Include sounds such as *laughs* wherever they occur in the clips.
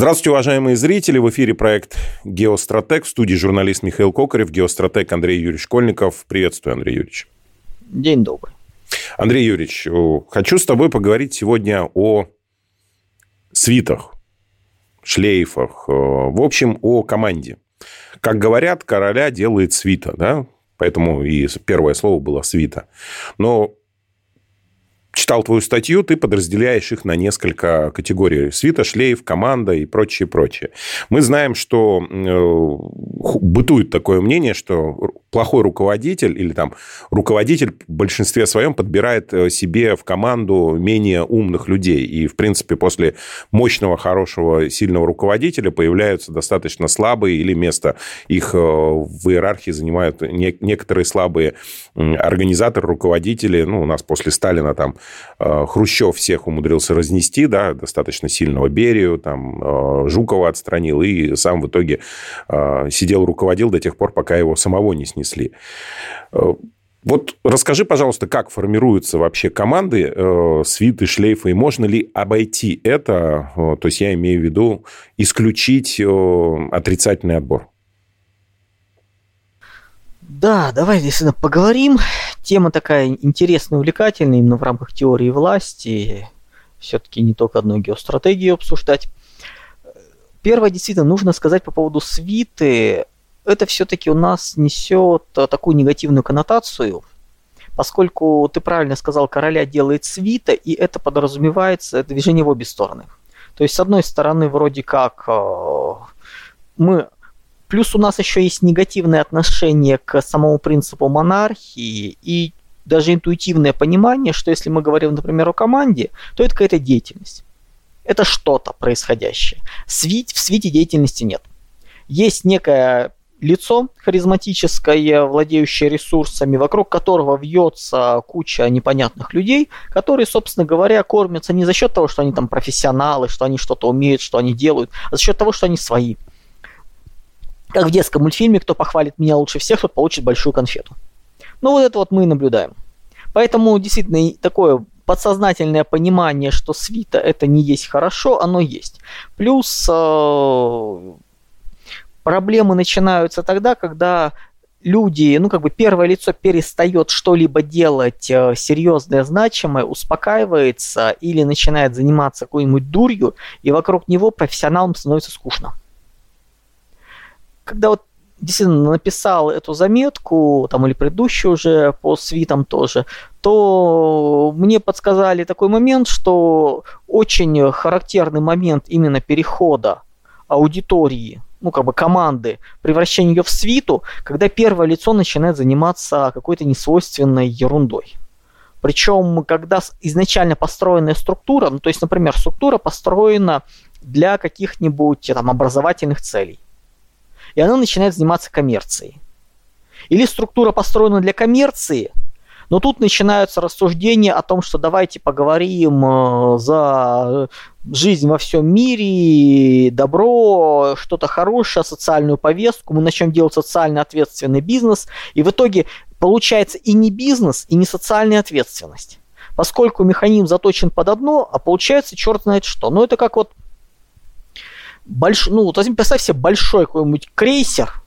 Здравствуйте, уважаемые зрители. В эфире проект «Геостратег». В студии журналист Михаил Кокарев, геостратег Андрей Юрьевич Школьников. Приветствую, Андрей Юрьевич. День добрый. Андрей Юрьевич, хочу с тобой поговорить сегодня о свитах, шлейфах, в общем, о команде. Как говорят, короля делает свита, да? Поэтому и первое слово было свита. Но читал твою статью, ты подразделяешь их на несколько категорий. Свита, шлейф, команда и прочее, прочее. Мы знаем, что э, бытует такое мнение, что плохой руководитель или там руководитель в большинстве своем подбирает э, себе в команду менее умных людей. И, в принципе, после мощного, хорошего, сильного руководителя появляются достаточно слабые или место их э, в иерархии занимают некоторые слабые организаторы, руководители. Ну, у нас после Сталина там Э, Хрущев всех умудрился разнести, да, достаточно сильного Берию, там, Жукова отстранил, и сам в итоге сидел, руководил до тех пор, пока его самого не снесли. Вот расскажи, пожалуйста, как формируются вообще команды, э, свиты, шлейфы, и можно ли обойти это, э, то есть я имею в виду исключить э, отрицательный отбор? Да, давай действительно поговорим. Тема такая интересная, увлекательная, именно в рамках теории власти. Все-таки не только одну геостратегию обсуждать. Первое, действительно, нужно сказать по поводу свиты. Это все-таки у нас несет такую негативную коннотацию, поскольку ты правильно сказал, короля делает свита, и это подразумевается движение в обе стороны. То есть, с одной стороны, вроде как э, мы Плюс у нас еще есть негативное отношение к самому принципу монархии и даже интуитивное понимание, что если мы говорим, например, о команде, то это какая-то деятельность. Это что-то происходящее. Свить, в свите деятельности нет. Есть некое лицо харизматическое, владеющее ресурсами, вокруг которого вьется куча непонятных людей, которые, собственно говоря, кормятся не за счет того, что они там профессионалы, что они что-то умеют, что они делают, а за счет того, что они свои. Как в детском мультфильме, кто похвалит меня лучше всех, тот получит большую конфету. Ну вот это вот мы и наблюдаем. Поэтому действительно такое подсознательное понимание, что свита это не есть хорошо, оно есть. Плюс э, проблемы начинаются тогда, когда люди, ну как бы первое лицо перестает что-либо делать э, серьезное, значимое, успокаивается или начинает заниматься какой-нибудь дурью, и вокруг него профессионалам становится скучно. Когда вот действительно написал эту заметку, там или предыдущую уже по свитам тоже, то мне подсказали такой момент, что очень характерный момент именно перехода аудитории, ну как бы команды, превращения ее в свиту, когда первое лицо начинает заниматься какой-то несвойственной ерундой. Причем, когда изначально построенная структура, ну то есть, например, структура построена для каких-нибудь там образовательных целей и она начинает заниматься коммерцией. Или структура построена для коммерции, но тут начинаются рассуждения о том, что давайте поговорим э, за жизнь во всем мире, добро, что-то хорошее, социальную повестку, мы начнем делать социально ответственный бизнес, и в итоге получается и не бизнес, и не социальная ответственность. Поскольку механизм заточен под одно, а получается черт знает что. Ну, это как вот больш... ну, вот возьми, представь себе большой какой-нибудь крейсер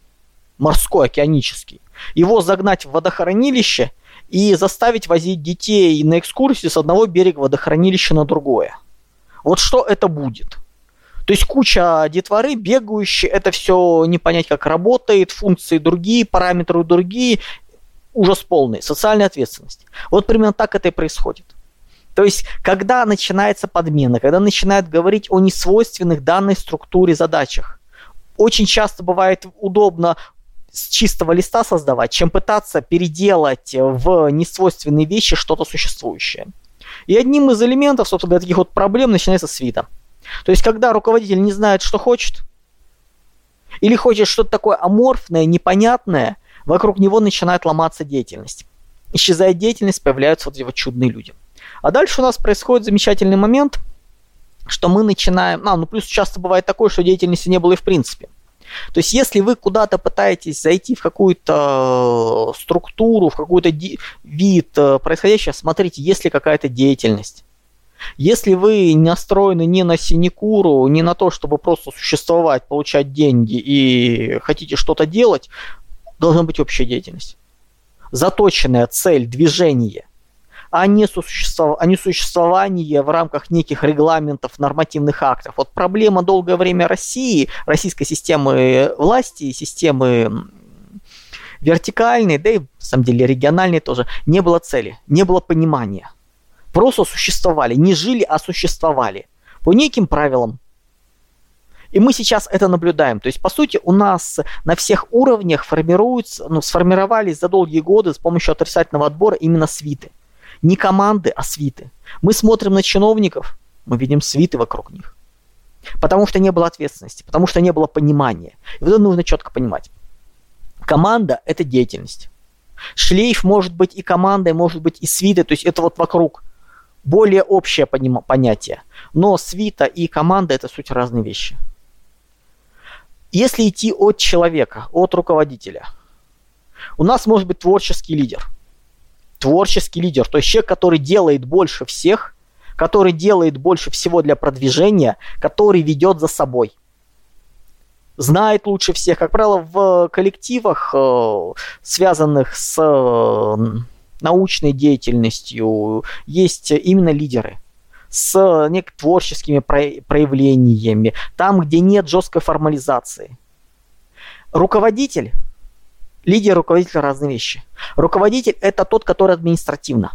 морской, океанический, его загнать в водохранилище и заставить возить детей на экскурсии с одного берега водохранилища на другое. Вот что это будет? То есть куча детворы, бегающие, это все не понять, как работает, функции другие, параметры другие, ужас полный, социальная ответственность. Вот примерно так это и происходит. То есть, когда начинается подмена, когда начинают говорить о несвойственных данной структуре задачах, очень часто бывает удобно с чистого листа создавать, чем пытаться переделать в несвойственные вещи что-то существующее. И одним из элементов, собственно, таких вот проблем начинается свита. То есть, когда руководитель не знает, что хочет, или хочет что-то такое аморфное, непонятное, вокруг него начинает ломаться деятельность. Исчезает деятельность, появляются вот эти вот чудные люди. А дальше у нас происходит замечательный момент, что мы начинаем... А, ну плюс часто бывает такое, что деятельности не было и в принципе. То есть, если вы куда-то пытаетесь зайти в какую-то структуру, в какой-то вид э, происходящего, смотрите, есть ли какая-то деятельность. Если вы настроены не на синекуру, не на то, чтобы просто существовать, получать деньги и хотите что-то делать, должна быть общая деятельность. Заточенная цель, движение, а не, существов... а не существование в рамках неких регламентов, нормативных актов. Вот проблема долгое время России, российской системы власти, системы вертикальной, да и, на самом деле, региональной тоже, не было цели, не было понимания – просто существовали, не жили, а существовали по неким правилам. И мы сейчас это наблюдаем. То есть, по сути, у нас на всех уровнях формируются, ну, сформировались за долгие годы с помощью отрицательного отбора именно свиты. Не команды, а свиты. Мы смотрим на чиновников, мы видим свиты вокруг них. Потому что не было ответственности, потому что не было понимания. И вот это нужно четко понимать. Команда – это деятельность. Шлейф может быть и командой, может быть и свитой, то есть это вот вокруг более общее понятие. Но свита и команда это суть разные вещи. Если идти от человека, от руководителя, у нас может быть творческий лидер. Творческий лидер, то есть человек, который делает больше всех, который делает больше всего для продвижения, который ведет за собой. Знает лучше всех. Как правило, в коллективах, э, связанных с научной деятельностью, есть именно лидеры с некими творческими проявлениями, там, где нет жесткой формализации. Руководитель, лидер, руководитель разные вещи. Руководитель это тот, который административно,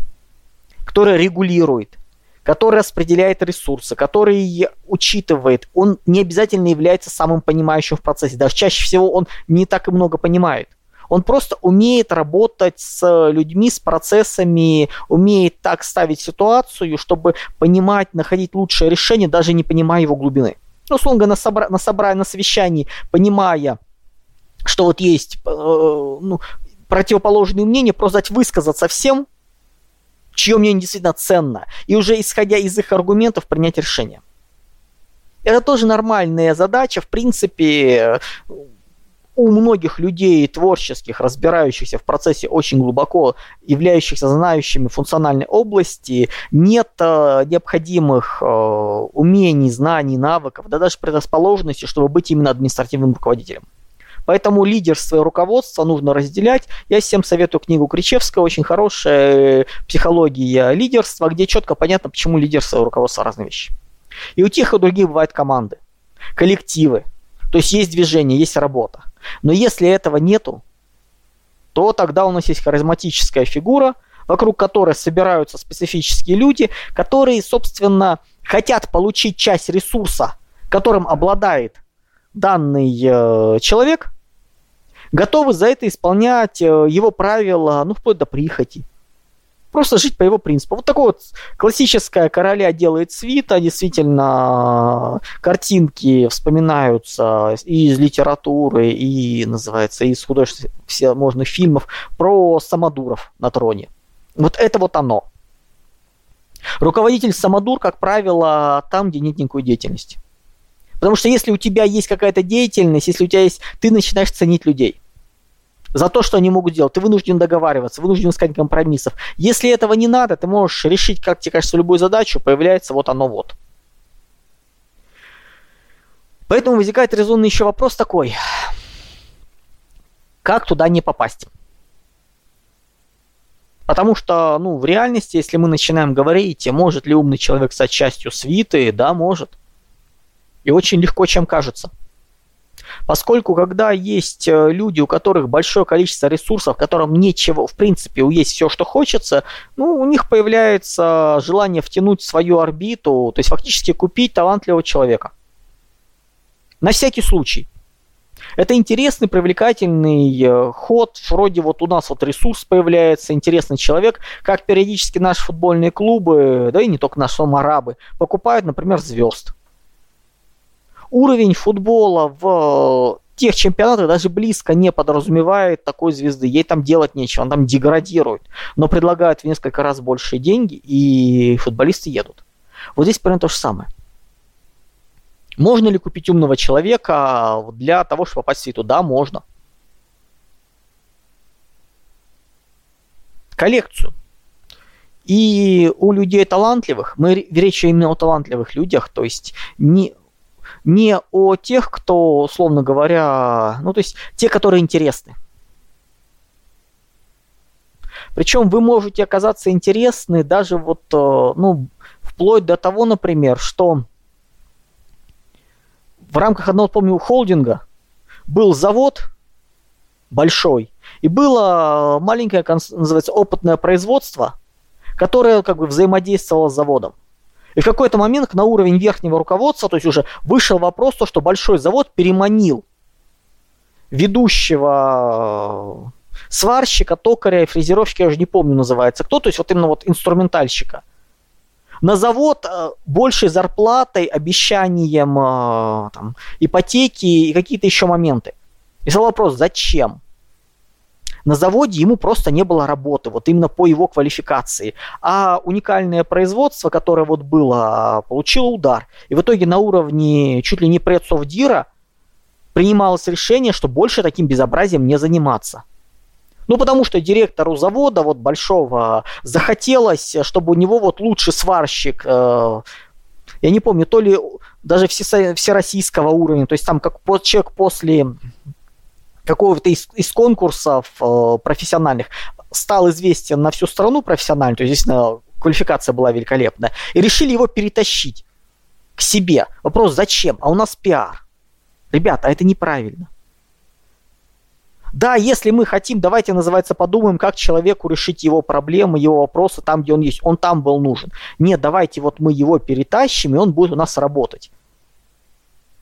который регулирует, который распределяет ресурсы, который учитывает. Он не обязательно является самым понимающим в процессе. Даже чаще всего он не так и много понимает. Он просто умеет работать с людьми, с процессами, умеет так ставить ситуацию, чтобы понимать, находить лучшее решение, даже не понимая его глубины. Ну, условно на, собра- на собрании, на совещании, понимая, что вот есть э, ну, противоположные мнения, просто дать высказаться всем, чье мнение действительно ценно, и уже исходя из их аргументов принять решение. Это тоже нормальная задача, в принципе, у многих людей творческих, разбирающихся в процессе очень глубоко, являющихся знающими функциональной области, нет э, необходимых э, умений, знаний, навыков, да даже предрасположенности, чтобы быть именно административным руководителем. Поэтому лидерство и руководство нужно разделять. Я всем советую книгу Кричевского, очень хорошая психология лидерства, где четко понятно, почему лидерство и руководство разные вещи. И у тех и у других бывают команды, коллективы. То есть есть движение, есть работа. Но если этого нету, то тогда у нас есть харизматическая фигура, вокруг которой собираются специфические люди, которые, собственно, хотят получить часть ресурса, которым обладает данный э, человек, готовы за это исполнять э, его правила, ну, вплоть до прихоти. Просто жить по его принципу. Вот такое вот классическая короля делает свита, действительно картинки вспоминаются и из литературы, и называется, из художественных всевозможных фильмов про самодуров на троне. Вот это вот оно. Руководитель самодур, как правило, там, где нет никакой деятельности. Потому что если у тебя есть какая-то деятельность, если у тебя есть, ты начинаешь ценить людей за то, что они могут делать. Ты вынужден договариваться, вынужден искать компромиссов. Если этого не надо, ты можешь решить, как тебе кажется, любую задачу, появляется вот оно вот. Поэтому возникает резонный еще вопрос такой. Как туда не попасть? Потому что, ну, в реальности, если мы начинаем говорить, может ли умный человек стать частью свиты, да, может. И очень легко, чем кажется. Поскольку когда есть э, люди, у которых большое количество ресурсов, которым нечего, в принципе, есть все, что хочется, ну, у них появляется желание втянуть в свою орбиту, то есть фактически купить талантливого человека. На всякий случай. Это интересный, привлекательный э, ход. Вроде вот у нас вот ресурс появляется, интересный человек, как периодически наши футбольные клубы, да и не только наши, но арабы, покупают, например, звезд уровень футбола в тех чемпионатах даже близко не подразумевает такой звезды. Ей там делать нечего, он там деградирует. Но предлагают в несколько раз больше деньги, и футболисты едут. Вот здесь примерно то же самое. Можно ли купить умного человека для того, чтобы попасть в свиту? Да, можно. Коллекцию. И у людей талантливых, мы речь именно о талантливых людях, то есть не, не о тех, кто, условно говоря, ну то есть те, которые интересны. Причем вы можете оказаться интересны даже вот, э, ну, вплоть до того, например, что в рамках одного, помню, холдинга был завод большой, и было маленькое, называется, опытное производство, которое как бы взаимодействовало с заводом. И в какой-то момент на уровень верхнего руководства, то есть уже вышел вопрос, то, что большой завод переманил ведущего сварщика, токаря и фрезеровщика, я уже не помню называется кто, то есть вот именно вот инструментальщика. На завод э, большей зарплатой, обещанием э, там, ипотеки и какие-то еще моменты. И стал вопрос, зачем? На заводе ему просто не было работы, вот именно по его квалификации. А уникальное производство, которое вот было, получило удар. И в итоге на уровне чуть ли не предсовдира принималось решение, что больше таким безобразием не заниматься. Ну, потому что директору завода вот большого захотелось, чтобы у него вот лучший сварщик, э, я не помню, то ли даже все, всероссийского уровня, то есть там как человек после какого-то из, из конкурсов э, профессиональных стал известен на всю страну профессионально, то есть, естественно, квалификация была великолепная, и решили его перетащить к себе. Вопрос, зачем? А у нас пиар. Ребята, а это неправильно. Да, если мы хотим, давайте, называется, подумаем, как человеку решить его проблемы, его вопросы там, где он есть. Он там был нужен. Нет, давайте вот мы его перетащим, и он будет у нас работать.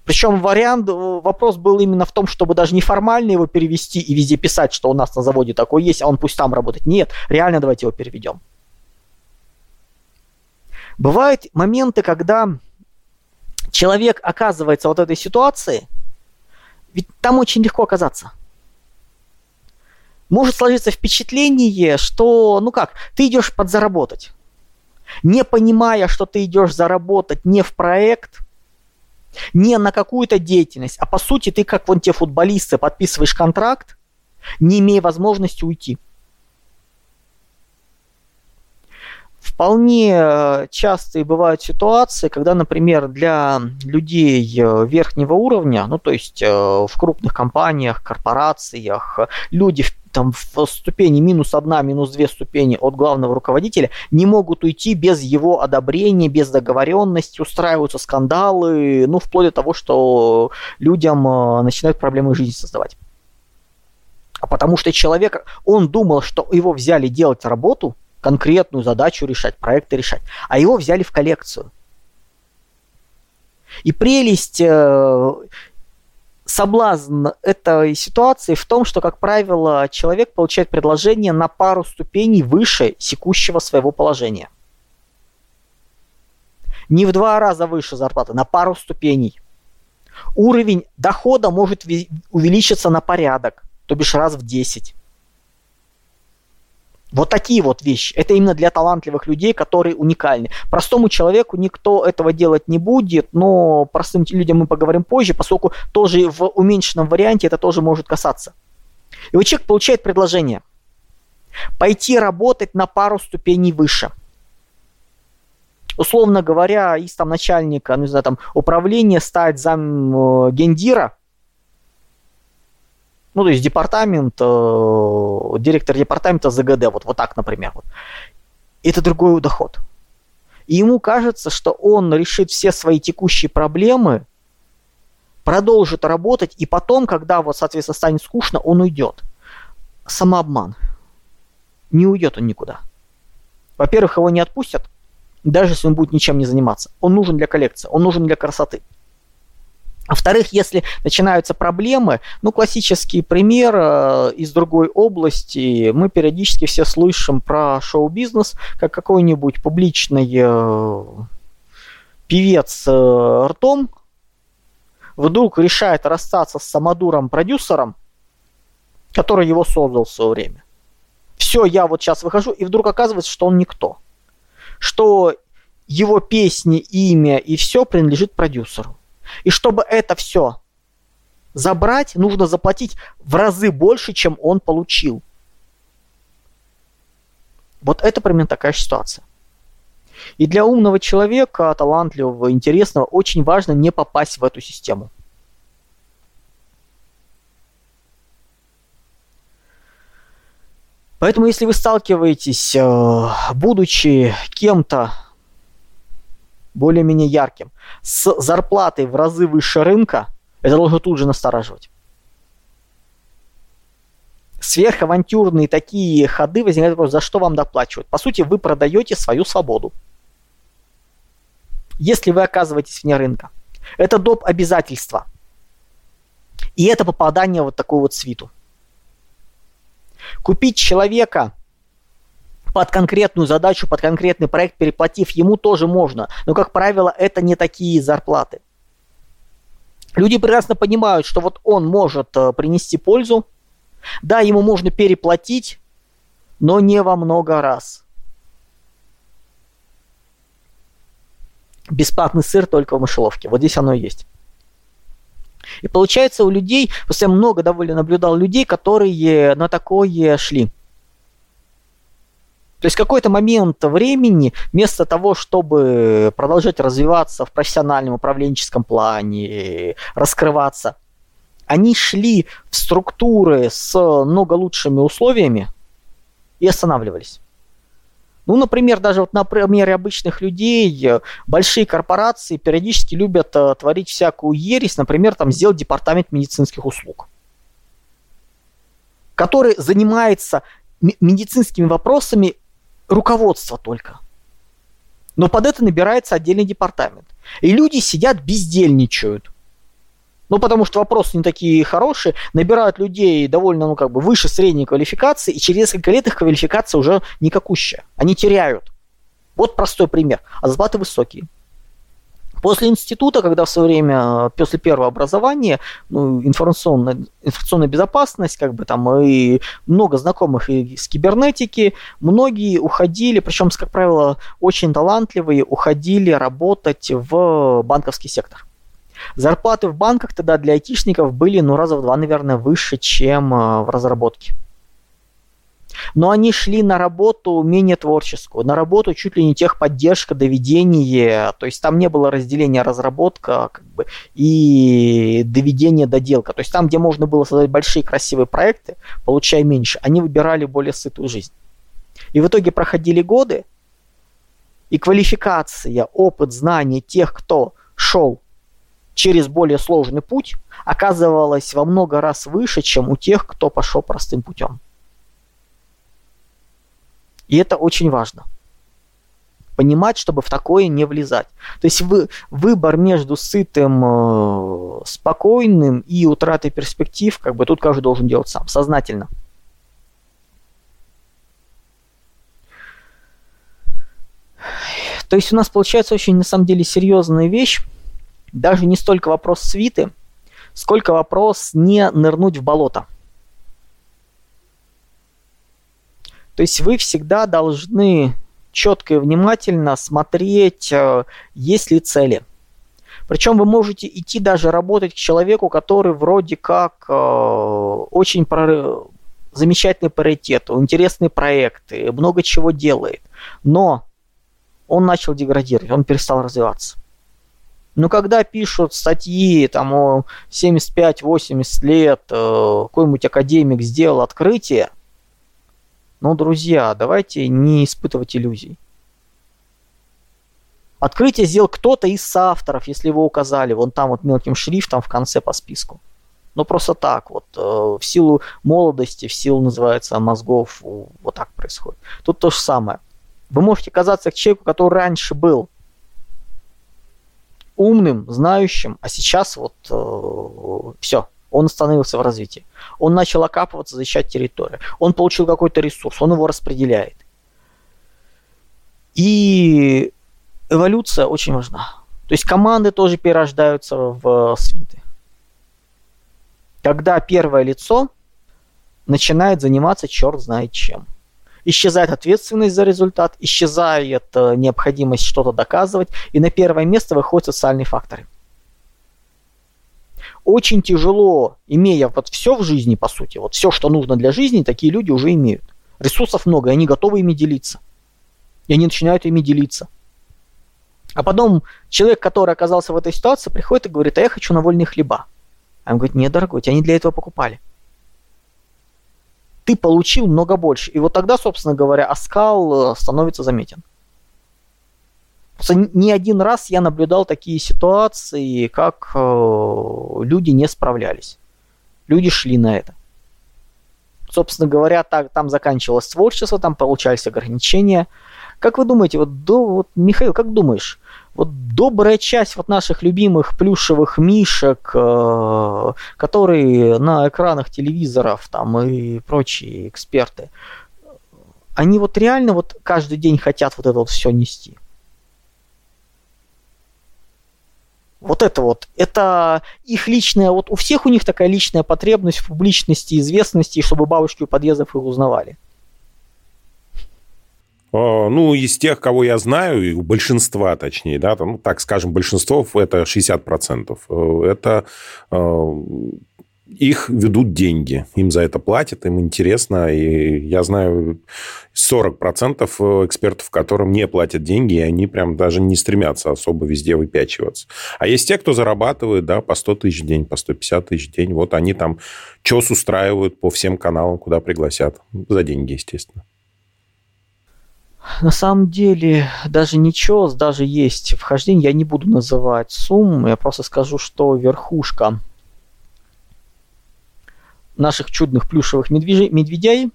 Причем вариант, э, вопрос был именно в том, чтобы даже неформально его перевести и везде писать, что у нас на заводе такой есть, а он пусть там работает. Нет, реально давайте его переведем. Бывают моменты, когда человек оказывается вот в этой ситуации, ведь там очень легко оказаться. Может сложиться впечатление, что, ну как, ты идешь подзаработать. Не понимая, что ты идешь заработать не в проект, не на какую-то деятельность, а по сути ты, как вон те футболисты, подписываешь контракт, не имея возможности уйти. Вполне э, часто и бывают ситуации, когда, например, для людей э, верхнего уровня, ну то есть э, в крупных компаниях, корпорациях, люди там в ступени минус одна, минус две ступени от главного руководителя не могут уйти без его одобрения, без договоренности, устраиваются скандалы, ну, вплоть до того, что людям э, начинают проблемы жизни создавать. Потому что человек, он думал, что его взяли делать работу, конкретную задачу решать, проекты решать, а его взяли в коллекцию. И прелесть э, соблазн этой ситуации в том, что, как правило, человек получает предложение на пару ступеней выше секущего своего положения. Не в два раза выше зарплаты, на пару ступеней. Уровень дохода может увеличиться на порядок, то бишь раз в 10. Вот такие вот вещи. Это именно для талантливых людей, которые уникальны. Простому человеку никто этого делать не будет, но простым людям мы поговорим позже, поскольку тоже в уменьшенном варианте это тоже может касаться. И вот человек получает предложение пойти работать на пару ступеней выше. Условно говоря, из там начальника, ну, не знаю, там, управления стать зам э, гендира – ну, то есть департамент, э, директор департамента ЗГД, вот, вот так, например. Вот. Это другой доход. И ему кажется, что он решит все свои текущие проблемы, продолжит работать, и потом, когда вот, соответственно, станет скучно, он уйдет. Самообман. Не уйдет он никуда. Во-первых, его не отпустят, даже если он будет ничем не заниматься. Он нужен для коллекции, он нужен для красоты. Во-вторых, если начинаются проблемы, ну, классический пример э, из другой области, мы периодически все слышим про шоу-бизнес, как какой-нибудь публичный э, певец э, ртом вдруг решает расстаться с самодуром-продюсером, который его создал в свое время. Все, я вот сейчас выхожу, и вдруг оказывается, что он никто. Что его песни, имя и все принадлежит продюсеру. И чтобы это все забрать, нужно заплатить в разы больше, чем он получил. Вот это примерно такая ситуация. И для умного человека, талантливого, интересного, очень важно не попасть в эту систему. Поэтому, если вы сталкиваетесь, э, будучи кем-то более-менее ярким, с зарплатой в разы выше рынка, это должно тут же настораживать. Сверхавантюрные такие ходы возникают вопрос, за что вам доплачивают. По сути, вы продаете свою свободу. Если вы оказываетесь вне рынка. Это доп. обязательства. И это попадание вот такую вот свиту. Купить человека под конкретную задачу, под конкретный проект, переплатив ему тоже можно. Но, как правило, это не такие зарплаты. Люди прекрасно понимают, что вот он может э, принести пользу. Да, ему можно переплатить, но не во много раз. Бесплатный сыр только в мышеловке. Вот здесь оно и есть. И получается у людей, просто я много довольно наблюдал людей, которые на такое шли. То есть какой-то момент времени, вместо того, чтобы продолжать развиваться в профессиональном управленческом плане, раскрываться, они шли в структуры с много лучшими условиями и останавливались. Ну, например, даже вот на примере обычных людей, большие корпорации периодически любят э, творить всякую ересь, например, там сделать департамент медицинских услуг, который занимается медицинскими вопросами руководства только. Но под это набирается отдельный департамент. И люди сидят, бездельничают. Ну, потому что вопросы не такие хорошие, набирают людей довольно, ну, как бы, выше средней квалификации, и через несколько лет их квалификация уже никакущая. Они теряют. Вот простой пример. А зарплаты высокие. После института, когда в свое время, после первого образования, ну, информационная, информационная безопасность, как бы там и много знакомых и с кибернетики, многие уходили, причем, как правило, очень талантливые, уходили работать в банковский сектор. Зарплаты в банках тогда для айтишников были, ну, раза в два, наверное, выше, чем э, в разработке. Но они шли на работу менее творческую, на работу чуть ли не техподдержка, доведение, то есть там не было разделения разработка как бы, и доведение доделка. То есть там, где можно было создать большие красивые проекты, получая меньше, они выбирали более сытую жизнь. И в итоге проходили годы, и квалификация, опыт, знания тех, кто шел через более сложный путь оказывалась во много раз выше, чем у тех, кто пошел простым путем. И это очень важно. Понимать, чтобы в такое не влезать. То есть вы, выбор между сытым, э, спокойным и утратой перспектив, как бы тут каждый должен делать сам, сознательно. То есть у нас получается очень на самом деле серьезная вещь даже не столько вопрос свиты, сколько вопрос не нырнуть в болото. То есть вы всегда должны четко и внимательно смотреть, э, есть ли цели. Причем вы можете идти даже работать к человеку, который вроде как э, очень про... замечательный паритет, интересные проекты, много чего делает. Но он начал деградировать, он перестал развиваться. Но когда пишут статьи там о 75-80 лет, э, какой-нибудь академик сделал открытие, ну, друзья, давайте не испытывать иллюзий. Открытие сделал кто-то из авторов, если его указали, вон там вот мелким шрифтом в конце по списку. Ну, просто так вот, э, в силу молодости, в силу, называется, мозгов, вот так происходит. Тут то же самое. Вы можете казаться к человеку, который раньше был умным, знающим, а сейчас вот э, все, он остановился в развитии. Он начал окапываться, защищать территорию. Он получил какой-то ресурс, он его распределяет. И эволюция очень важна. То есть команды тоже перерождаются в свиты. Когда первое лицо начинает заниматься черт знает чем исчезает ответственность за результат, исчезает э, необходимость что-то доказывать, и на первое место выходят социальные факторы. Очень тяжело, имея вот все в жизни, по сути, вот все, что нужно для жизни, такие люди уже имеют. Ресурсов много, и они готовы ими делиться. И они начинают ими делиться. А потом человек, который оказался в этой ситуации, приходит и говорит, а я хочу на вольные хлеба. А он говорит, нет, дорогой, тебя не для этого покупали. Ты получил много больше. И вот тогда, собственно говоря, оскал э, становится заметен. Не один раз я наблюдал такие ситуации, как э, люди не справлялись. Люди шли на это. Собственно говоря, так, там заканчивалось творчество, там получались ограничения. Как вы думаете, вот, до, вот Михаил, как думаешь, вот добрая часть вот наших любимых плюшевых мишек, э, которые на экранах телевизоров там и прочие эксперты, они вот реально вот каждый день хотят вот это вот все нести. Вот это вот, это их личная, вот у всех у них такая личная потребность в публичности, известности, чтобы бабушки у подъездов их узнавали. А, ну, из тех, кого я знаю, у большинства, точнее, да, там, ну, так скажем, большинство, это 60%. Э, это э, их ведут деньги, им за это платят, им интересно, и я знаю 40% экспертов, которым не платят деньги, и они прям даже не стремятся особо везде выпячиваться. А есть те, кто зарабатывает, да, по 100 тысяч в день, по 150 тысяч в день, вот они там чес устраивают по всем каналам, куда пригласят, за деньги, естественно. На самом деле, даже ничего, даже есть вхождение, я не буду называть суммы, я просто скажу, что верхушка наших чудных плюшевых медведей, медведей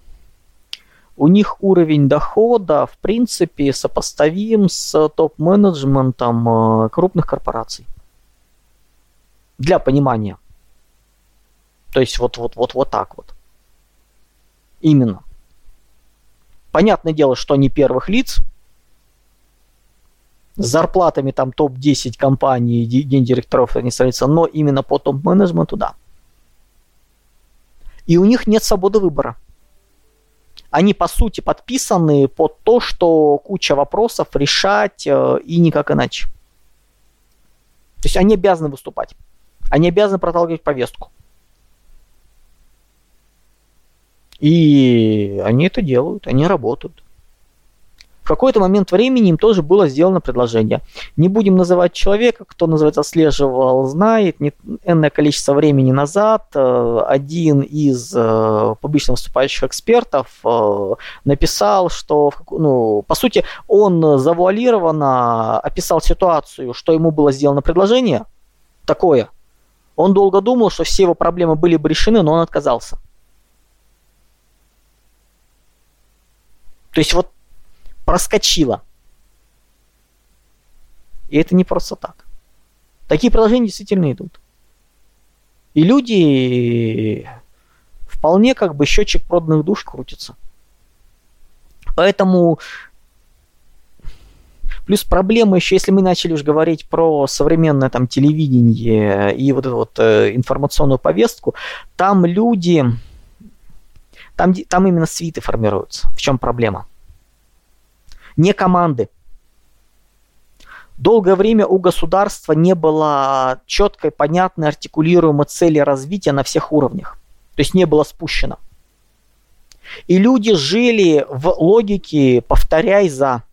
у них уровень дохода, в принципе, сопоставим с топ-менеджментом э, крупных корпораций. Для понимания. То есть вот, вот, вот, вот так вот. Именно. Понятное дело, что они первых лиц, с зарплатами там топ-10 компаний, гендиректоров они становятся, но именно по топ-менеджменту, да. И у них нет свободы выбора. Они, по сути, подписаны под то, что куча вопросов решать э, и никак иначе. То есть они обязаны выступать. Они обязаны проталкивать повестку. И они это делают, они работают. Какой-то момент времени им тоже было сделано предложение. Не будем называть человека, кто, называется, отслеживал, знает. Не, энное количество времени назад э, один из э, публично выступающих экспертов э, написал, что, ну, по сути, он завуалированно описал ситуацию, что ему было сделано предложение такое. Он долго думал, что все его проблемы были бы решены, но он отказался. То есть вот проскочило. И это не просто так. Такие приложения действительно идут. И люди вполне как бы счетчик проданных душ крутится. Поэтому Плюс проблема еще, если мы начали уже говорить про современное там телевидение и вот эту вот э, информационную повестку, там люди, там, там именно свиты формируются. В чем проблема? Не команды. Долгое время у государства не было четкой, понятной, артикулируемой цели развития на всех уровнях. То есть не было спущено. И люди жили в логике «повторяй за».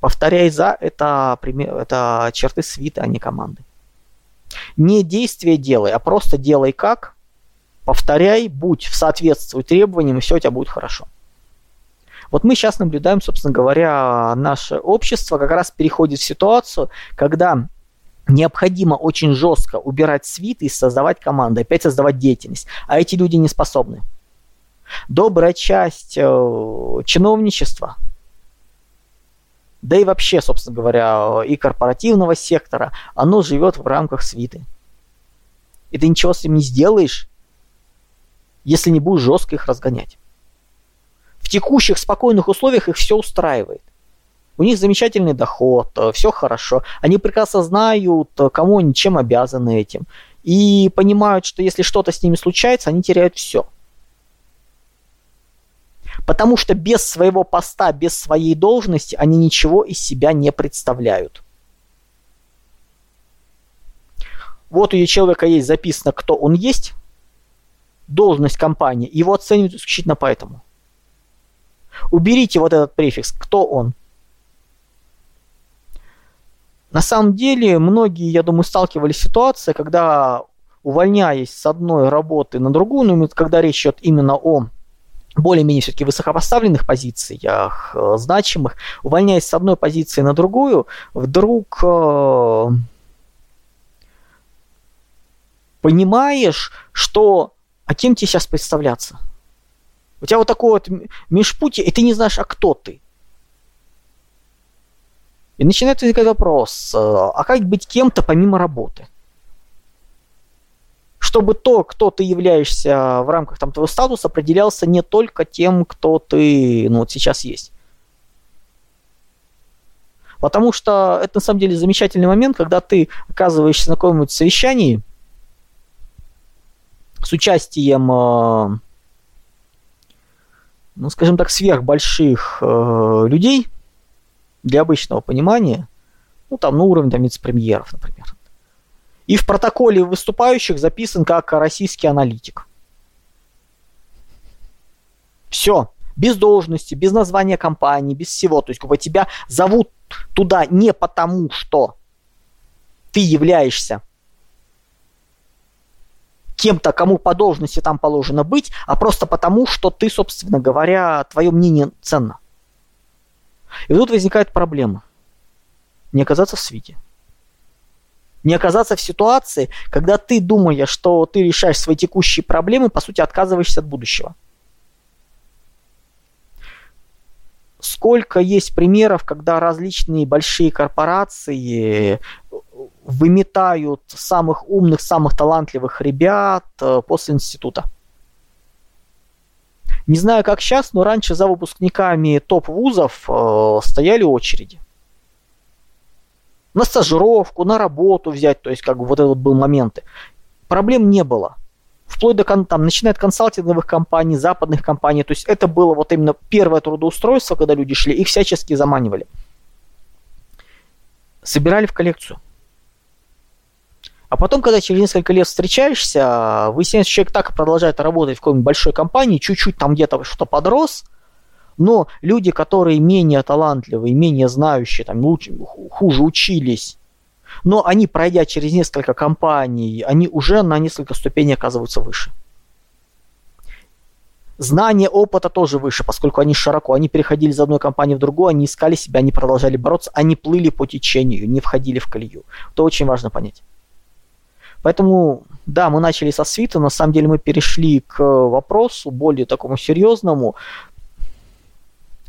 Повторяй за это, это черты свита, а не команды. Не действие делай, а просто делай как, повторяй, будь в соответствии требованиям, и все у тебя будет хорошо. Вот мы сейчас наблюдаем, собственно говоря, наше общество как раз переходит в ситуацию, когда необходимо очень жестко убирать свиты и создавать команды, опять создавать деятельность. А эти люди не способны. Добрая часть э, чиновничества, да и вообще, собственно говоря, и корпоративного сектора, оно живет в рамках свиты. И ты ничего с этим не сделаешь, если не будешь жестко их разгонять. В текущих спокойных условиях их все устраивает. У них замечательный доход, э, все хорошо. Они прекрасно знают, э, кому они чем обязаны этим. И понимают, что если что-то с ними случается, они теряют все. Потому что без своего поста, без своей должности они ничего из себя не представляют. Вот у человека есть записано, кто он есть, должность компании, его оценивают исключительно поэтому. Уберите вот этот префикс, кто он. На самом деле, многие, я думаю, сталкивались с ситуацией, когда, увольняясь с одной работы на другую, ну, когда речь идет именно о более-менее все-таки высокопоставленных позициях, э, значимых, увольняясь с одной позиции на другую, вдруг э, понимаешь, что а кем тебе сейчас представляться? У тебя вот такой вот межпутье, и ты не знаешь, а кто ты. И начинает возникать вопрос, э, а как быть кем-то помимо работы? Чтобы то, кто ты являешься в рамках там, твоего статуса, определялся не только тем, кто ты ну, вот сейчас есть. Потому что это на самом деле замечательный момент, когда ты оказываешься на каком-нибудь совещании с участием э, ну, скажем так, сверхбольших э, людей для обычного понимания, ну, там, на уровне там, вице-премьеров, например. И в протоколе выступающих записан как российский аналитик. Все. Без должности, без названия компании, без всего. То есть, как бы тебя зовут туда не потому, что ты являешься кем-то, кому по должности там положено быть, а просто потому, что ты, собственно говоря, твое мнение ценно. И тут возникает проблема. Не оказаться в свите. Не оказаться в ситуации, когда ты, думая, что ты решаешь свои текущие проблемы, по сути, отказываешься от будущего. Сколько есть примеров, когда различные большие корпорации выметают самых умных, самых талантливых ребят э, после института. Не знаю, как сейчас, но раньше за выпускниками топ-вузов э, стояли очереди. На стажировку, на работу взять, то есть как бы вот это был моменты. Проблем не было. Вплоть до, там, начиная от консалтинговых компаний, западных компаний. То есть это было вот именно первое трудоустройство, когда люди шли, их всячески заманивали. Собирали в коллекцию. А потом, когда через несколько лет встречаешься, выясняется, человек так и продолжает работать в какой-нибудь большой компании, чуть-чуть там где-то что-то подрос, но люди, которые менее талантливые, менее знающие, там, лучше, хуже учились, но они, пройдя через несколько компаний, они уже на несколько ступеней оказываются выше. Знание опыта тоже выше, поскольку они широко, они переходили из одной компании в другую, они искали себя, они продолжали бороться, они плыли по течению, не входили в колею. Это очень важно понять. Поэтому, да, мы начали со свита, на самом деле мы перешли к вопросу более такому серьезному.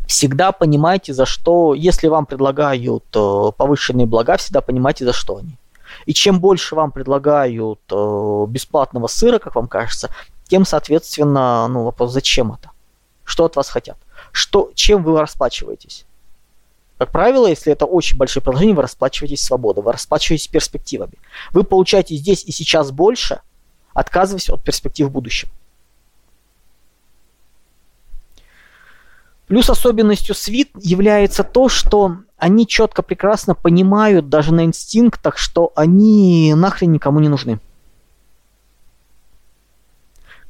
Всегда понимайте, за что, если вам предлагают э, повышенные блага, всегда понимайте, за что они. И чем больше вам предлагают э, бесплатного сыра, как вам кажется, тем, соответственно, ну, вопрос, зачем это? Что от вас хотят? Что, чем вы расплачиваетесь? Как правило, если это очень большие предложения, вы расплачиваетесь свободой, вы расплачиваетесь перспективами. Вы получаете здесь и сейчас больше, отказываясь от перспектив в будущем. Плюс особенностью свит является то, что они четко, прекрасно понимают даже на инстинктах, что они нахрен никому не нужны.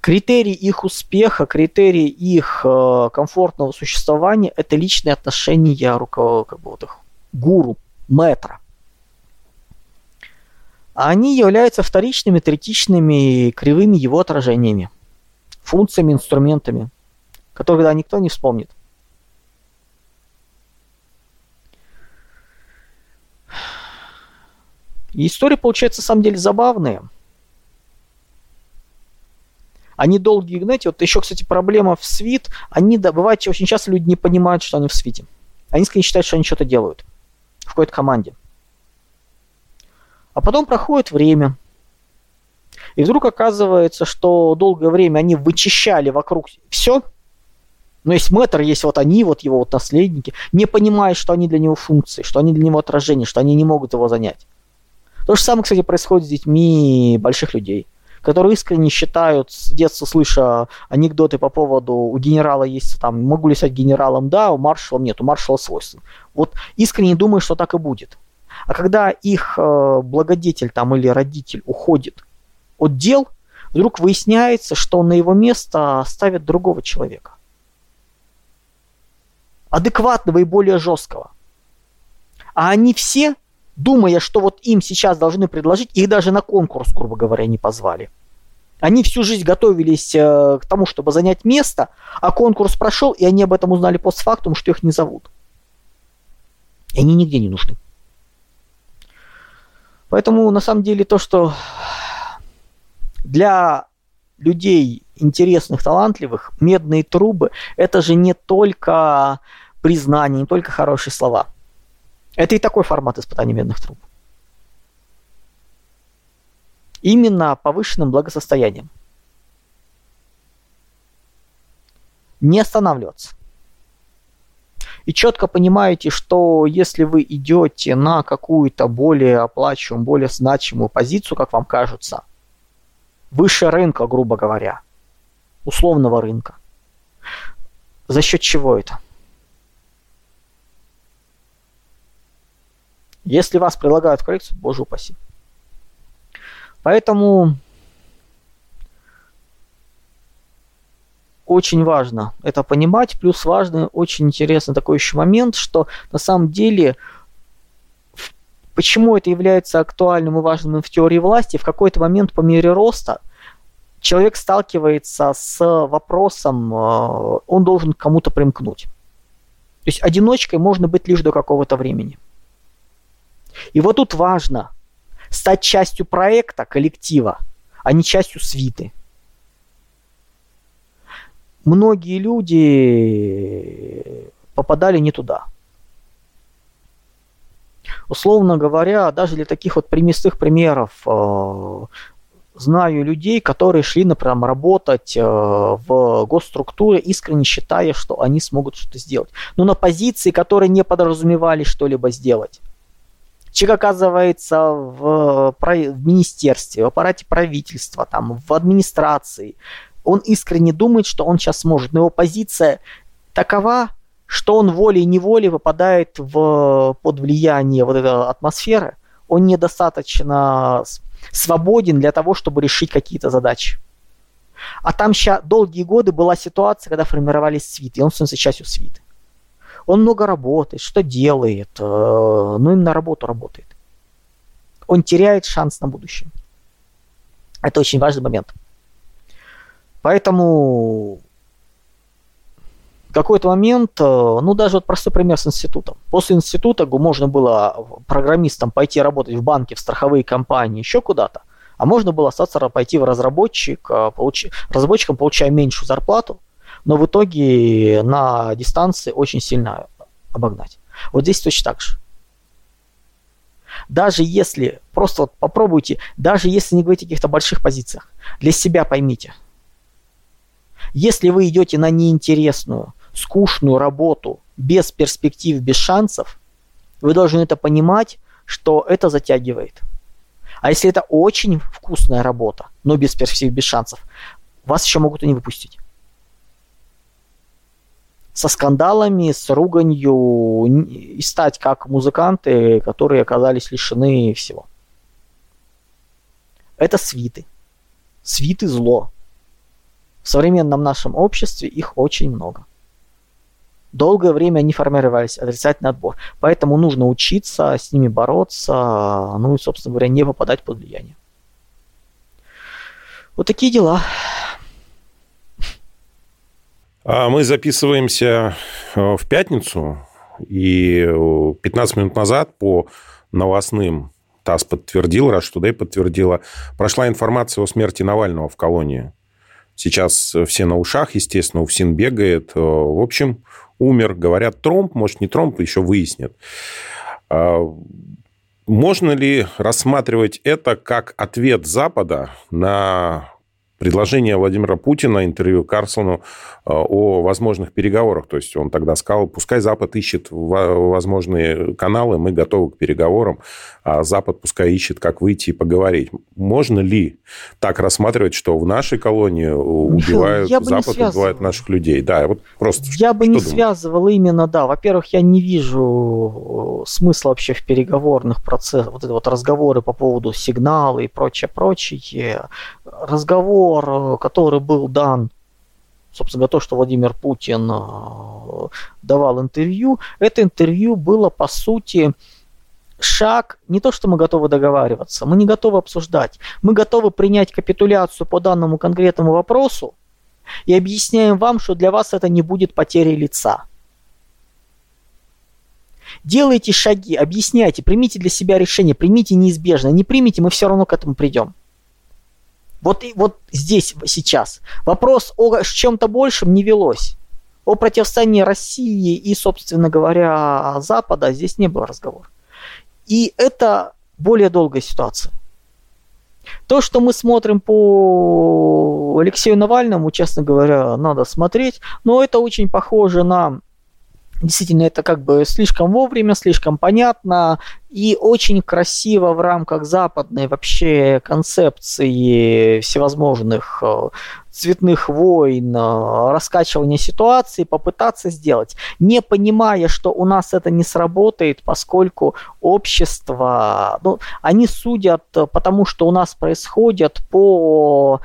Критерий их успеха, критерий их э, комфортного существования – это личные отношения руководства, как бы вот их гуру, метра. Они являются вторичными, третичными, кривыми его отражениями, функциями, инструментами, которые да, никто не вспомнит. История получается, на самом деле, забавная – они долгие, знаете, вот еще, кстати, проблема в свит, они, да, бывает, очень часто люди не понимают, что они в свите. Они скорее считают, что они что-то делают в какой-то команде. А потом проходит время, и вдруг оказывается, что долгое время они вычищали вокруг все, но есть мэтр, есть вот они, вот его вот наследники, не понимая, что они для него функции, что они для него отражение, что они не могут его занять. То же самое, кстати, происходит с детьми больших людей – которые искренне считают, с детства слыша анекдоты по поводу у генерала есть там, могу ли стать генералом, да, у маршала нет, у маршала свойств. Вот искренне думаю, что так и будет. А когда их э, благодетель там или родитель уходит от дел, вдруг выясняется, что на его место ставят другого человека. Адекватного и более жесткого. А они все, думая, что вот им сейчас должны предложить, их даже на конкурс, грубо говоря, не позвали. Они всю жизнь готовились э, к тому, чтобы занять место, а конкурс прошел, и они об этом узнали постфактум, что их не зовут. И они нигде не нужны. Поэтому, на самом деле, то, что для людей интересных, талантливых, медные трубы, это же не только признание, не только хорошие слова. Это и такой формат испытания медных труб. Именно повышенным благосостоянием. Не останавливаться и четко понимаете, что если вы идете на какую-то более оплачиваемую, более значимую позицию, как вам кажется, выше рынка, грубо говоря, условного рынка, за счет чего это? Если вас предлагают коррекцию, боже упаси. Поэтому очень важно это понимать. Плюс важный, очень интересный такой еще момент, что на самом деле почему это является актуальным и важным в теории власти, в какой-то момент по мере роста человек сталкивается с вопросом, э, он должен к кому-то примкнуть. То есть одиночкой можно быть лишь до какого-то времени. И вот тут важно стать частью проекта, коллектива, а не частью свиты многие люди попадали не туда. Условно говоря, даже для таких вот приместных примеров э, знаю людей, которые шли, например, работать э, в госструктуре, искренне считая, что они смогут что-то сделать. Но на позиции, которые не подразумевали что-либо сделать. Человек оказывается в, в министерстве, в аппарате правительства, там, в администрации, он искренне думает, что он сейчас сможет, но его позиция такова, что он волей-неволей попадает в, под влияние вот этой атмосферы, он недостаточно свободен для того, чтобы решить какие-то задачи. А там сейчас долгие годы была ситуация, когда формировались свиты, и он становится частью свиты. Он много работает, что делает, э, но именно работу работает. Он теряет шанс на будущее. Это очень важный момент. Поэтому какой-то момент, э, ну даже вот простой пример с институтом. После института можно было программистам пойти работать в банке, в страховые компании, еще куда-то. А можно было остаться пойти в разработчик, э, получ... разработчиком получая меньшую зарплату, но в итоге на дистанции очень сильно обогнать. Вот здесь точно так же. Даже если, просто вот попробуйте, даже если не говорить о каких-то больших позициях, для себя поймите – если вы идете на неинтересную, скучную работу, без перспектив, без шансов, вы должны это понимать, что это затягивает. А если это очень вкусная работа, но без перспектив, без шансов, вас еще могут и не выпустить. Со скандалами, с руганью и стать как музыканты, которые оказались лишены всего. Это свиты. Свиты зло. В современном нашем обществе их очень много. Долгое время они формировались, отрицательный отбор. Поэтому нужно учиться с ними бороться, ну и, собственно говоря, не попадать под влияние. Вот такие дела. А мы записываемся э, в пятницу, и 15 минут назад по новостным ТАСС подтвердил, Rush Today подтвердила, прошла информация о смерти Навального в колонии. Сейчас все на ушах, естественно, УФСИН бегает. Э, в общем, умер. Говорят, тромб, может, не тромб, еще выяснят. А, можно ли рассматривать это как ответ Запада на предложение Владимира Путина, интервью Карсону э, о возможных переговорах. То есть он тогда сказал, пускай Запад ищет возможные каналы, мы готовы к переговорам, а Запад пускай ищет, как выйти и поговорить. Можно ли так рассматривать, что в нашей колонии *laughs* убивают, я Запад убивает наших людей? Да, вот просто. Я бы не думаешь? связывал именно, да. Во-первых, я не вижу э, смысла вообще в переговорных процессах, вот это вот разговоры по поводу сигнала и прочее, прочее. Разговор, э, который был дан собственно, то, что Владимир Путин э, давал интервью, это интервью было, по сути, шаг, не то, что мы готовы договариваться, мы не готовы обсуждать, мы готовы принять капитуляцию по данному конкретному вопросу и объясняем вам, что для вас это не будет потерей лица. Делайте шаги, объясняйте, примите для себя решение, примите неизбежно. Не примите, мы все равно к этому придем. Вот, и, вот здесь, сейчас. Вопрос о чем-то большем не велось. О противостоянии России и, собственно говоря, Запада здесь не было разговора. И это более долгая ситуация. То, что мы смотрим по Алексею Навальному, честно говоря, надо смотреть, но это очень похоже на Действительно, это как бы слишком вовремя, слишком понятно и очень красиво в рамках западной вообще концепции всевозможных э, цветных войн, э, раскачивания ситуации, попытаться сделать, не понимая, что у нас это не сработает, поскольку общество, ну, они судят потому, что у нас происходит по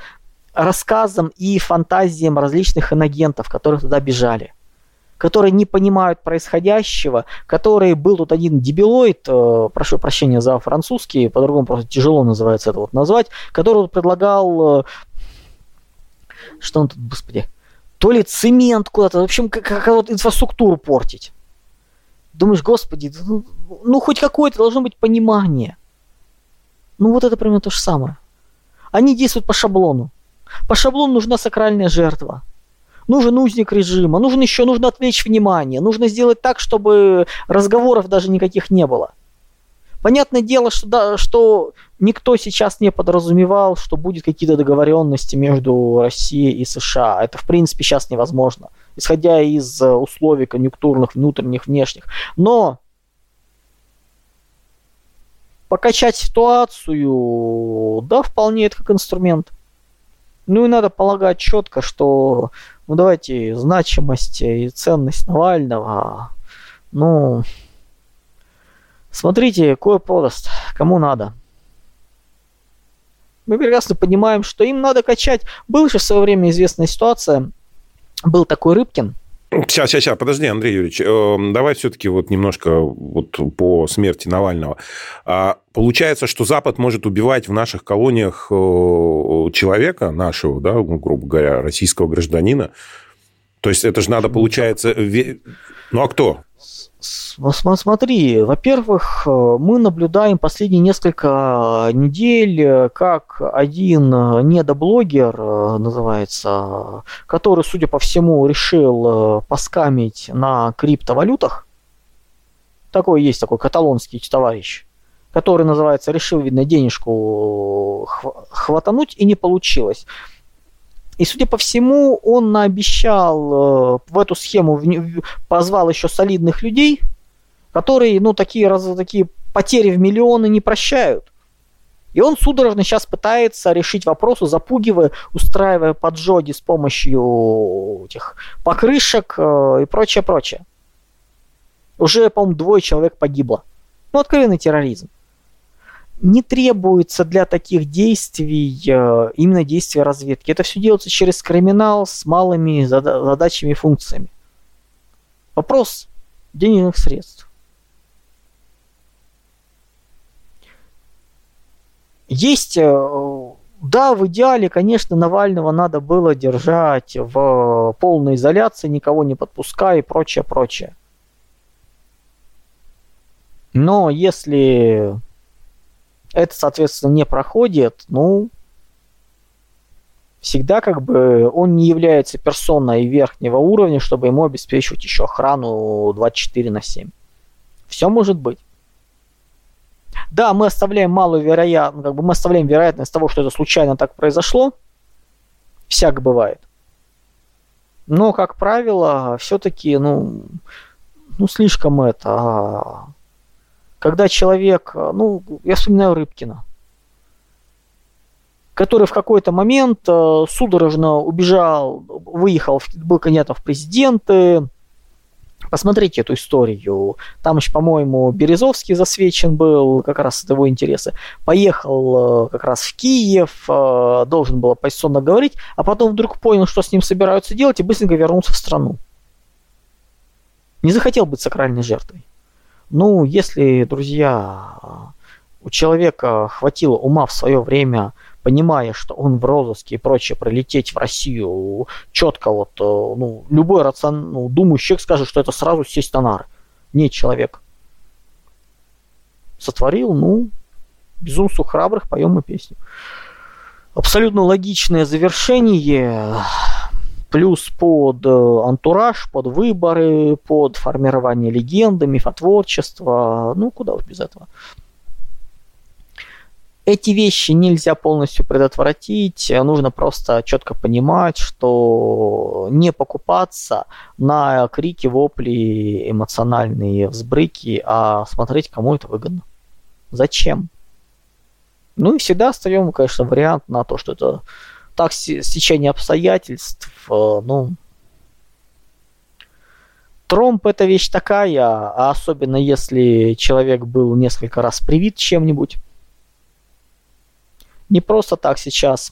рассказам и фантазиям различных инагентов, которые туда бежали которые не понимают происходящего, которые был тут один дебилоид, э, прошу прощения за французский, по-другому просто тяжело называется это вот назвать, который предлагал, э, что он тут, господи, то ли цемент куда-то, в общем, как, как вот инфраструктуру портить. Думаешь, господи, ну, ну хоть какое-то должно быть понимание. Ну вот это примерно то же самое. Они действуют по шаблону. По шаблону нужна сакральная жертва нужен узник режима, нужно еще нужно отвлечь внимание, нужно сделать так, чтобы разговоров даже никаких не было. Понятное дело, что, да, что никто сейчас не подразумевал, что будет какие-то договоренности между Россией и США. Это, в принципе, сейчас невозможно, исходя из э, условий конъюнктурных, внутренних, внешних. Но покачать ситуацию, да, вполне это как инструмент. Ну и надо полагать четко, что ну давайте значимость и ценность Навального, ну, смотрите, кое подаст, кому надо. Мы прекрасно понимаем, что им надо качать. Была же в свое время известная ситуация, был такой Рыбкин, Сейчас, сейчас, сейчас, подожди, Андрей Юрьевич, эм, давай все-таки вот немножко вот по смерти Навального. А, получается, что Запад может убивать в наших колониях э, человека нашего, да, ну, грубо говоря, российского гражданина. То есть это же надо, получается... Ну а кто? Смотри, во-первых, э, мы наблюдаем последние несколько недель, э, как один э, недоблогер, называется, который, судя по всему, решил поскамить на криптовалютах. Такой есть такой каталонский товарищ, который, называется, решил, видно, денежку хватануть и не получилось. И, судя по всему, он наобещал в эту схему, позвал еще солидных людей – которые, ну, такие, раз, такие потери в миллионы не прощают. И он судорожно сейчас пытается решить вопрос, запугивая, устраивая поджоги с помощью этих покрышек э, и прочее, прочее. Уже, по-моему, двое человек погибло. Ну, откровенный терроризм. Не требуется для таких действий э, именно действия разведки. Это все делается через криминал с малыми задачами и функциями. Вопрос денежных средств. Есть, э, да, в идеале, конечно, Навального надо было держать в полной изоляции, никого не подпуская и прочее, прочее. Но если это, соответственно, не проходит, ну, всегда как бы он не является персоной верхнего уровня, чтобы ему обеспечивать еще охрану 24 на 7. Все может быть. Да, мы оставляем малую вероятность, как бы мы оставляем вероятность того, что это случайно так произошло. Всяк бывает. Но, как правило, все-таки, ну, ну, слишком это... Когда человек, ну, я вспоминаю Рыбкина, который в какой-то момент э, судорожно убежал, выехал, был кандидатом в президенты. Посмотрите эту историю. Там еще, по-моему, Березовский засвечен был как раз от его интереса. Поехал э, как раз в Киев, э, должен был оппозиционно говорить, а потом вдруг понял, что с ним собираются делать, и быстренько вернулся в страну. Не захотел быть сакральной жертвой. Ну, если, друзья, у человека хватило ума в свое время понимая, что он в розыске и прочее, пролететь в Россию четко вот, э, ну, любой рацион, ну, думающий скажет, что это сразу сесть на нары. Не человек. Сотворил, ну, безумству храбрых, поем мы песню. Абсолютно логичное завершение, плюс под э, антураж, под выборы, под формирование легенды, мифотворчества, ну, куда уж без этого. Эти вещи нельзя полностью предотвратить, нужно просто четко понимать, что не покупаться на крики, вопли, эмоциональные взбрыки, а смотреть, кому это выгодно. Зачем? Ну и всегда остаем, конечно, вариант на то, что это так стечение обстоятельств, э, ну, Тромб это вещь такая, а особенно если человек был несколько раз привит чем-нибудь, не просто так сейчас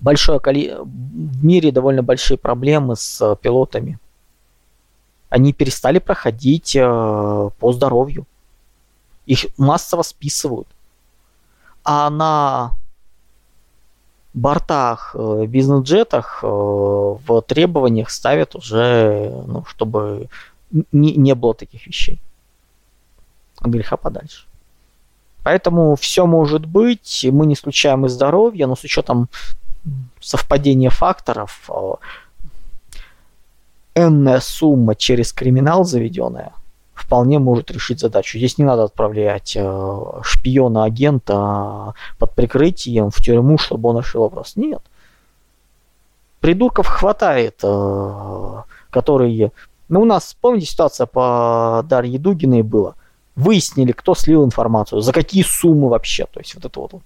большое коли... в мире довольно большие проблемы с э, пилотами. Они перестали проходить э, по здоровью. Их массово списывают. А на бортах, э, бизнес-джетах э, в требованиях ставят уже, ну, чтобы не, не было таких вещей. От греха подальше. Поэтому все может быть, мы не исключаем и здоровье, но с учетом совпадения факторов, э, энная сумма через криминал заведенная вполне может решить задачу. Здесь не надо отправлять э, шпиона, агента под прикрытием в тюрьму, чтобы он решил вопрос. Нет. Придурков хватает, э, которые... Ну, у нас, помните, ситуация по Дарье Дугиной была? выяснили, кто слил информацию, за какие суммы вообще. То есть вот это вот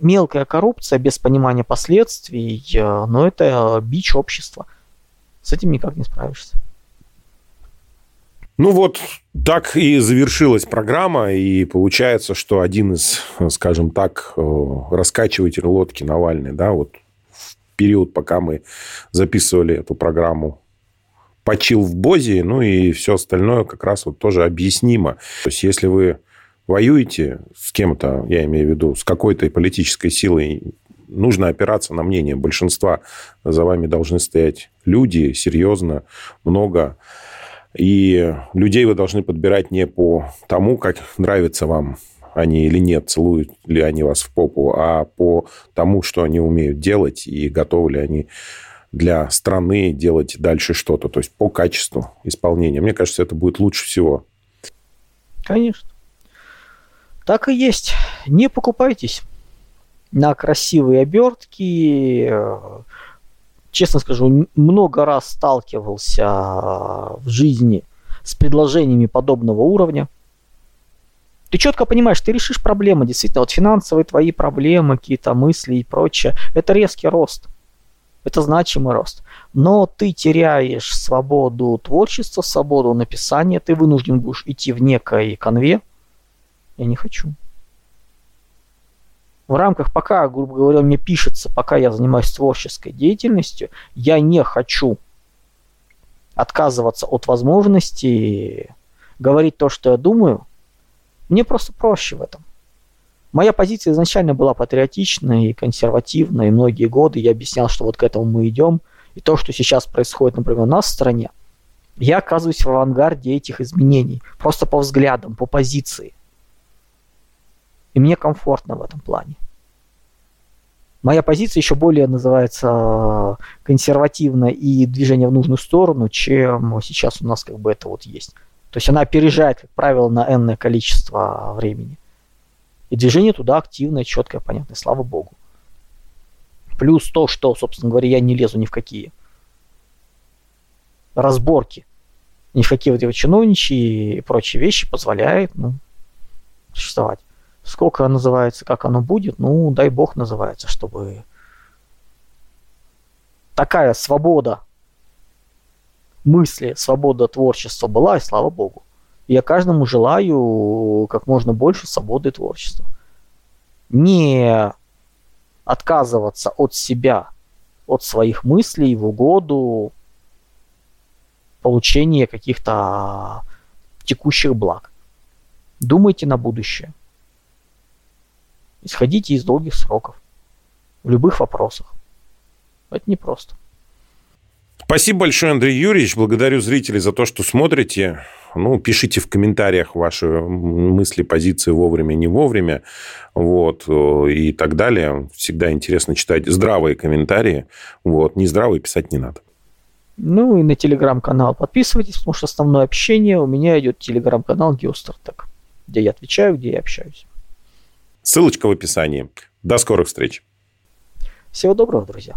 мелкая коррупция без понимания последствий, э, но это бич общества. С этим никак не справишься. Ну вот, так и завершилась программа, и получается, что один из, скажем так, э, раскачивателей лодки Навальный, да, вот в период, пока мы записывали эту программу почил в Бозе, ну и все остальное как раз вот тоже объяснимо. То есть, если вы воюете с кем-то, я имею в виду, с какой-то политической силой, нужно опираться на мнение большинства. За вами должны стоять люди, серьезно, много. И людей вы должны подбирать не по тому, как нравится вам они или нет, целуют ли они вас в попу, а по тому, что они умеют делать и готовы ли они для страны делать дальше что-то, то есть по качеству исполнения. Мне кажется, это будет лучше всего. Конечно. Так и есть. Не покупайтесь на красивые обертки. Честно скажу, много раз сталкивался в жизни с предложениями подобного уровня. Ты четко понимаешь, ты решишь проблемы, действительно, вот финансовые твои проблемы, какие-то мысли и прочее. Это резкий рост это значимый рост. Но ты теряешь свободу творчества, свободу написания, ты вынужден будешь идти в некой конве. Я не хочу. В рамках, пока, грубо говоря, мне пишется, пока я занимаюсь творческой деятельностью, я не хочу отказываться от возможности говорить то, что я думаю. Мне просто проще в этом. Моя позиция изначально была патриотичной и консервативной, и многие годы я объяснял, что вот к этому мы идем. И то, что сейчас происходит, например, у нас в стране, я оказываюсь в авангарде этих изменений, просто по взглядам, по позиции. И мне комфортно в этом плане. Моя позиция еще более называется консервативно и движение в нужную сторону, чем сейчас у нас как бы это вот есть. То есть она опережает, как правило, на энное количество времени. И движение туда активное, четкое, понятное, слава богу. Плюс то, что, собственно говоря, я не лезу ни в какие разборки, ни в какие вот эти чиновничьи и прочие вещи позволяет ну, существовать. Сколько называется, как оно будет, ну, дай бог называется, чтобы такая свобода мысли, свобода творчества была, и слава богу. Я каждому желаю как можно больше свободы творчества. Не отказываться от себя, от своих мыслей в угоду получения каких-то текущих благ. Думайте на будущее. Исходите из долгих сроков. В любых вопросах. Это непросто. Спасибо большое, Андрей Юрьевич. Благодарю зрителей за то, что смотрите. Ну, пишите в комментариях ваши мысли, позиции вовремя, не вовремя. Вот, и так далее. Всегда интересно читать здравые комментарии. Вот, не здравые писать не надо. Ну и на телеграм-канал подписывайтесь, потому что основное общение у меня идет телеграм-канал Геостартек, где я отвечаю, где я общаюсь. Ссылочка в описании. До скорых встреч. Всего доброго, друзья.